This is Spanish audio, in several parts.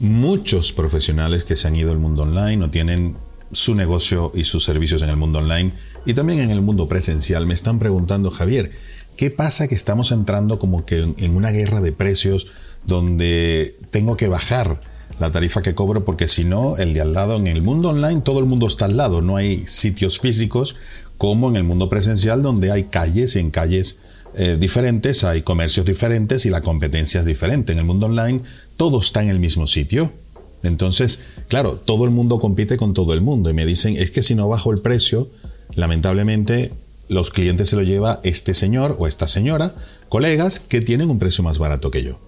muchos profesionales que se han ido al mundo online o tienen su negocio y sus servicios en el mundo online y también en el mundo presencial me están preguntando, Javier, ¿qué pasa que estamos entrando como que en una guerra de precios donde tengo que bajar la tarifa que cobro porque si no, el de al lado en el mundo online todo el mundo está al lado, no hay sitios físicos como en el mundo presencial donde hay calles y en calles eh, diferentes hay comercios diferentes y la competencia es diferente. En el mundo online todo está en el mismo sitio. Entonces, claro, todo el mundo compite con todo el mundo y me dicen, es que si no bajo el precio, lamentablemente los clientes se lo lleva este señor o esta señora, colegas que tienen un precio más barato que yo.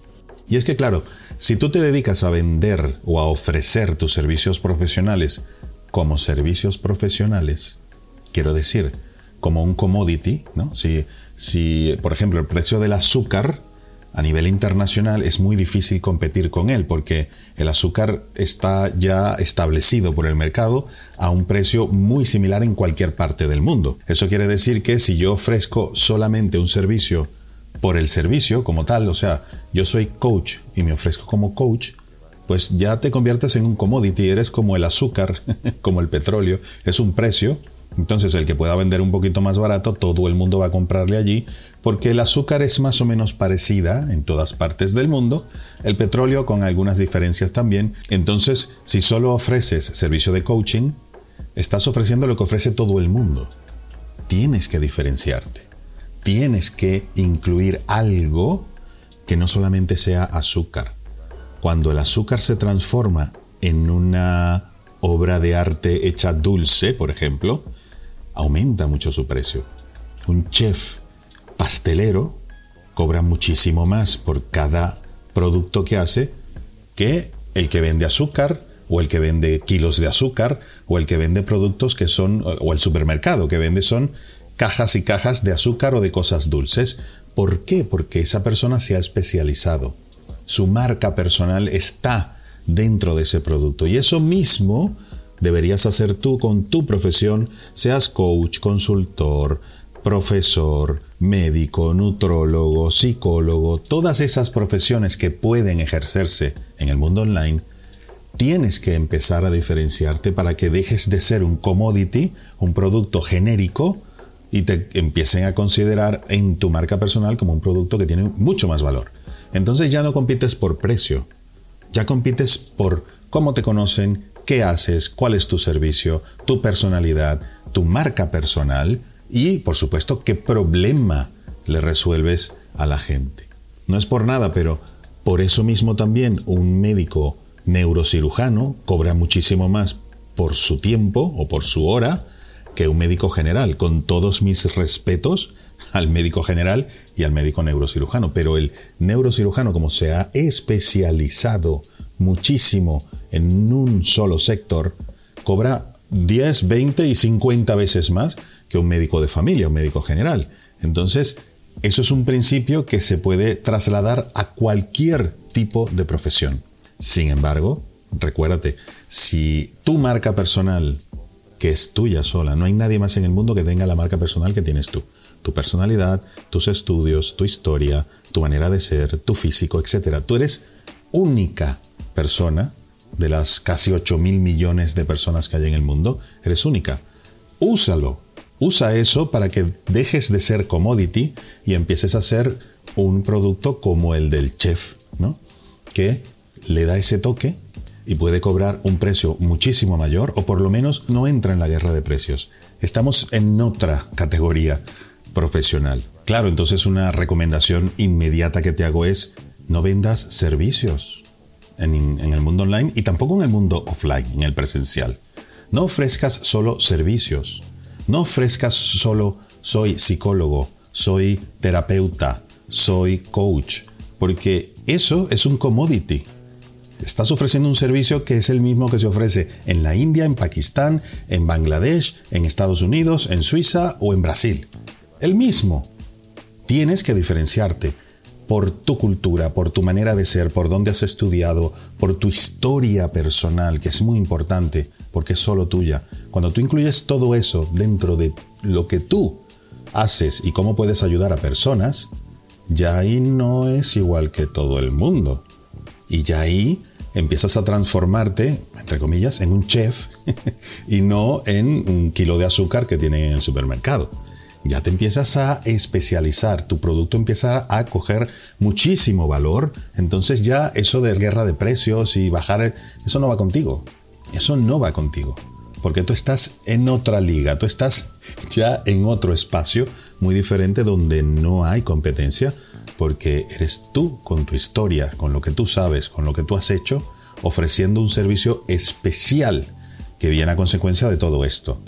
Y es que, claro, si tú te dedicas a vender o a ofrecer tus servicios profesionales como servicios profesionales, quiero decir, como un commodity, ¿no? Si, si, por ejemplo, el precio del azúcar a nivel internacional es muy difícil competir con él porque el azúcar está ya establecido por el mercado a un precio muy similar en cualquier parte del mundo. Eso quiere decir que si yo ofrezco solamente un servicio por el servicio como tal, o sea, yo soy coach y me ofrezco como coach, pues ya te conviertes en un commodity, eres como el azúcar, como el petróleo, es un precio. Entonces el que pueda vender un poquito más barato, todo el mundo va a comprarle allí, porque el azúcar es más o menos parecida en todas partes del mundo, el petróleo con algunas diferencias también. Entonces, si solo ofreces servicio de coaching, estás ofreciendo lo que ofrece todo el mundo. Tienes que diferenciarte tienes que incluir algo que no solamente sea azúcar. Cuando el azúcar se transforma en una obra de arte hecha dulce, por ejemplo, aumenta mucho su precio. Un chef pastelero cobra muchísimo más por cada producto que hace que el que vende azúcar o el que vende kilos de azúcar o el que vende productos que son o el supermercado que vende son cajas y cajas de azúcar o de cosas dulces. ¿Por qué? Porque esa persona se ha especializado. Su marca personal está dentro de ese producto. Y eso mismo deberías hacer tú con tu profesión, seas coach, consultor, profesor, médico, nutrólogo, psicólogo, todas esas profesiones que pueden ejercerse en el mundo online, tienes que empezar a diferenciarte para que dejes de ser un commodity, un producto genérico, y te empiecen a considerar en tu marca personal como un producto que tiene mucho más valor. Entonces ya no compites por precio, ya compites por cómo te conocen, qué haces, cuál es tu servicio, tu personalidad, tu marca personal y, por supuesto, qué problema le resuelves a la gente. No es por nada, pero por eso mismo también un médico neurocirujano cobra muchísimo más por su tiempo o por su hora que un médico general, con todos mis respetos al médico general y al médico neurocirujano. Pero el neurocirujano, como se ha especializado muchísimo en un solo sector, cobra 10, 20 y 50 veces más que un médico de familia, un médico general. Entonces, eso es un principio que se puede trasladar a cualquier tipo de profesión. Sin embargo, recuérdate, si tu marca personal que es tuya sola. No hay nadie más en el mundo que tenga la marca personal que tienes tú. Tu personalidad, tus estudios, tu historia, tu manera de ser, tu físico, etc. Tú eres única persona de las casi 8 mil millones de personas que hay en el mundo. Eres única. Úsalo. Usa eso para que dejes de ser commodity y empieces a ser un producto como el del chef, ¿no? Que le da ese toque y puede cobrar un precio muchísimo mayor o por lo menos no entra en la guerra de precios. Estamos en otra categoría profesional. Claro, entonces una recomendación inmediata que te hago es no vendas servicios en, el mundo online y tampoco en el mundo offline, en el presencial. No ofrezcas solo servicios. No ofrezcas solo soy psicólogo, soy terapeuta, soy coach, porque eso es un commodity Estás ofreciendo un servicio que es el mismo que se ofrece en la India, en Pakistán, en Bangladesh, en Estados Unidos, en Suiza o en Brasil. El mismo. Tienes que diferenciarte por tu cultura, por tu manera de ser, por dónde has estudiado, por tu historia personal, que es muy importante porque es solo tuya. Cuando tú incluyes todo eso dentro de lo que tú haces y cómo puedes ayudar a personas, ya ahí no es igual que todo el mundo. Y ya ahí empiezas a transformarte, entre comillas, en un chef y no en un kilo de azúcar que tienen en el supermercado. Ya te empiezas a especializar, tu producto empieza a coger muchísimo valor, entonces ya eso de guerra de precios y bajar, eso no va contigo, eso no va contigo, porque tú estás en otra liga, tú estás ya en otro espacio muy diferente donde no hay competencia, porque eres tú con tu historia, con lo que tú sabes, con lo que tú has hecho, ofreciendo un servicio especial que viene a consecuencia de todo esto,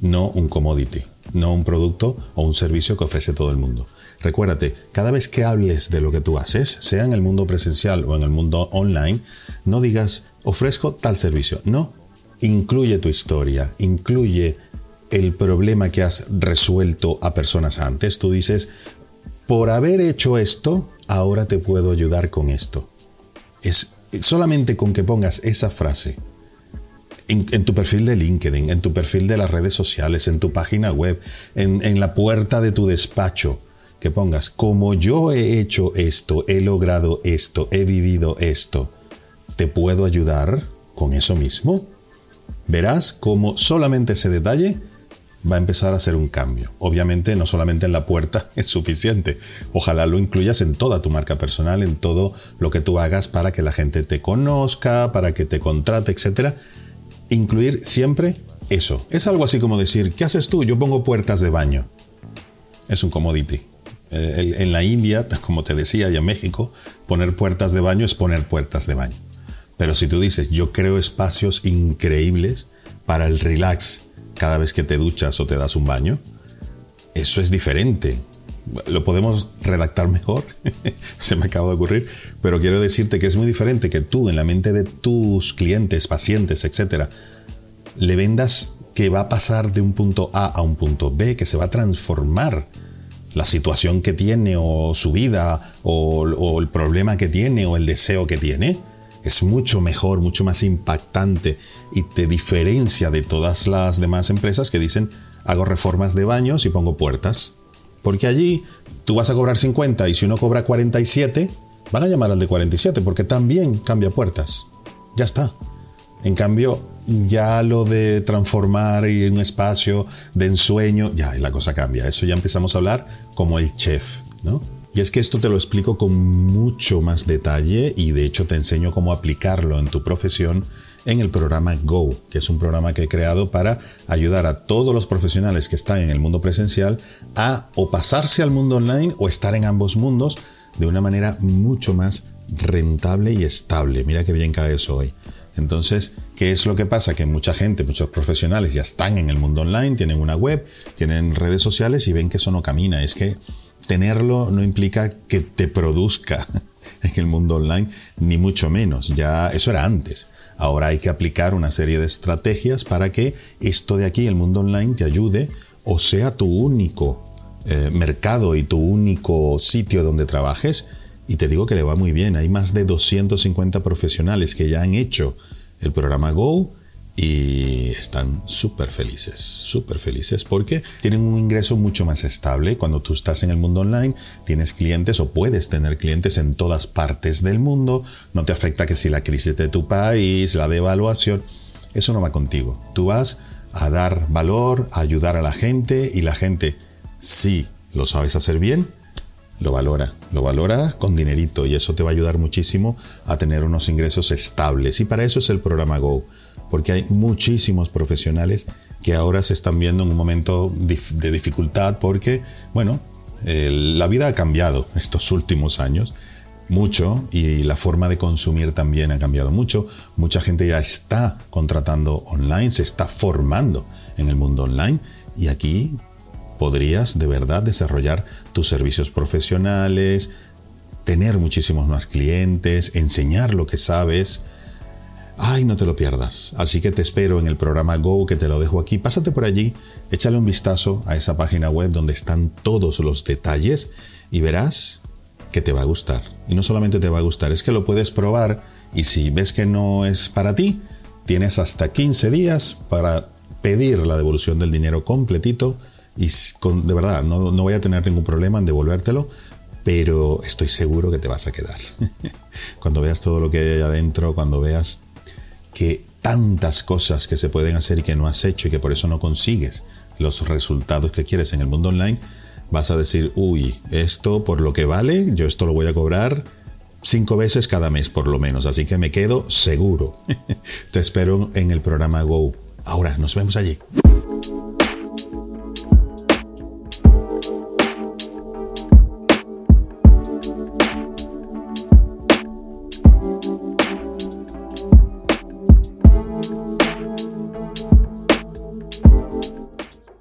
no un commodity, no un producto o un servicio que ofrece todo el mundo. Recuérdate, cada vez que hables de lo que tú haces, sea en el mundo presencial o en el mundo online, no digas ofrezco tal servicio, no, incluye tu historia, incluye el problema que has resuelto a personas antes. Tú dices, por haber hecho esto, ahora te puedo ayudar con esto. Es solamente con que pongas esa frase en, tu perfil de LinkedIn, en tu perfil de las redes sociales, en tu página web, en, la puerta de tu despacho, que pongas, como yo he hecho esto, he logrado esto, he vivido esto, ¿te puedo ayudar con eso mismo? Verás cómo solamente ese detalle va a empezar a hacer un cambio. Obviamente no solamente en la puerta es suficiente. Ojalá lo incluyas en toda tu marca personal, en todo lo que tú hagas para que la gente te conozca, para que te contrate, etc. Incluir siempre eso. Es algo así como decir, ¿qué haces tú? Yo pongo puertas de baño. Es un commodity. Eh, en la India, como te decía, y en México, poner puertas de baño es poner puertas de baño. Pero si tú dices, yo creo espacios increíbles para el relax, cada vez que te duchas o te das un baño, eso es diferente. Lo podemos redactar mejor, se me acaba de ocurrir, pero quiero decirte que es muy diferente que tú en la mente de tus clientes, pacientes, etcétera, le vendas que va a pasar de un punto A a un punto B, que se va a transformar la situación que tiene o su vida o, o el problema que tiene o el deseo que tiene es mucho mejor, mucho más impactante y te diferencia de todas las demás empresas que dicen hago reformas de baños y pongo puertas. Porque allí tú vas a cobrar 50 y si uno cobra 47, van a llamar al de 47 porque también cambia puertas. Ya está. En cambio, ya lo de transformar en un espacio de ensueño, ya la cosa cambia. Eso ya empezamos a hablar como el chef, ¿no? Y es que esto te lo explico con mucho más detalle y de hecho te enseño cómo aplicarlo en tu profesión en el programa Go, que es un programa que he creado para ayudar a todos los profesionales que están en el mundo presencial a o pasarse al mundo online o estar en ambos mundos de una manera mucho más rentable y estable. Mira qué bien cae eso hoy. Entonces, ¿qué es lo que pasa? Que mucha gente, muchos profesionales ya están en el mundo online, tienen una web, tienen redes sociales y ven que eso no camina. Es que tenerlo no implica que te produzca en el mundo online, ni mucho menos. Ya eso era antes. Ahora hay que aplicar una serie de estrategias para que esto de aquí, el mundo online, te ayude o sea tu único eh, mercado y tu único sitio donde trabajes. Y te digo que le va muy bien. Hay más de 250 profesionales que ya han hecho el programa Go y están súper felices, súper felices porque tienen un ingreso mucho más estable. Cuando tú estás en el mundo online, tienes clientes o puedes tener clientes en todas partes del mundo. No te afecta que si la crisis de tu país, la devaluación, eso no va contigo. Tú vas a dar valor, a ayudar a la gente y la gente, si lo sabes hacer bien, lo valora, lo valora con dinerito y eso te va a ayudar muchísimo a tener unos ingresos estables. Y para eso es el programa Go porque hay muchísimos profesionales que ahora se están viendo en un momento de dificultad porque, bueno, la vida ha cambiado estos últimos años mucho y la forma de consumir también ha cambiado mucho. Mucha gente ya está contratando online, se está formando en el mundo online y aquí podrías de verdad desarrollar tus servicios profesionales, tener muchísimos más clientes, enseñar lo que sabes, Ay, no te lo pierdas. Así que te espero en el programa Go que te lo dejo aquí. Pásate por allí, échale un vistazo a esa página web donde están todos los detalles y verás que te va a gustar. Y no solamente te va a gustar, es que lo puedes probar y si ves que no es para ti, tienes hasta 15 días para pedir la devolución del dinero completito y de verdad no, no voy a tener ningún problema en devolvértelo pero estoy seguro que te vas a quedar. cuando veas todo lo que hay adentro, cuando veas que tantas cosas que se pueden hacer y que no has hecho y que por eso no consigues los resultados que quieres en el mundo online, vas a decir, uy, esto por lo que vale, yo esto lo voy a cobrar cinco veces cada mes por lo menos, así que me quedo seguro. Te espero en el programa Go. Ahora, nos vemos allí.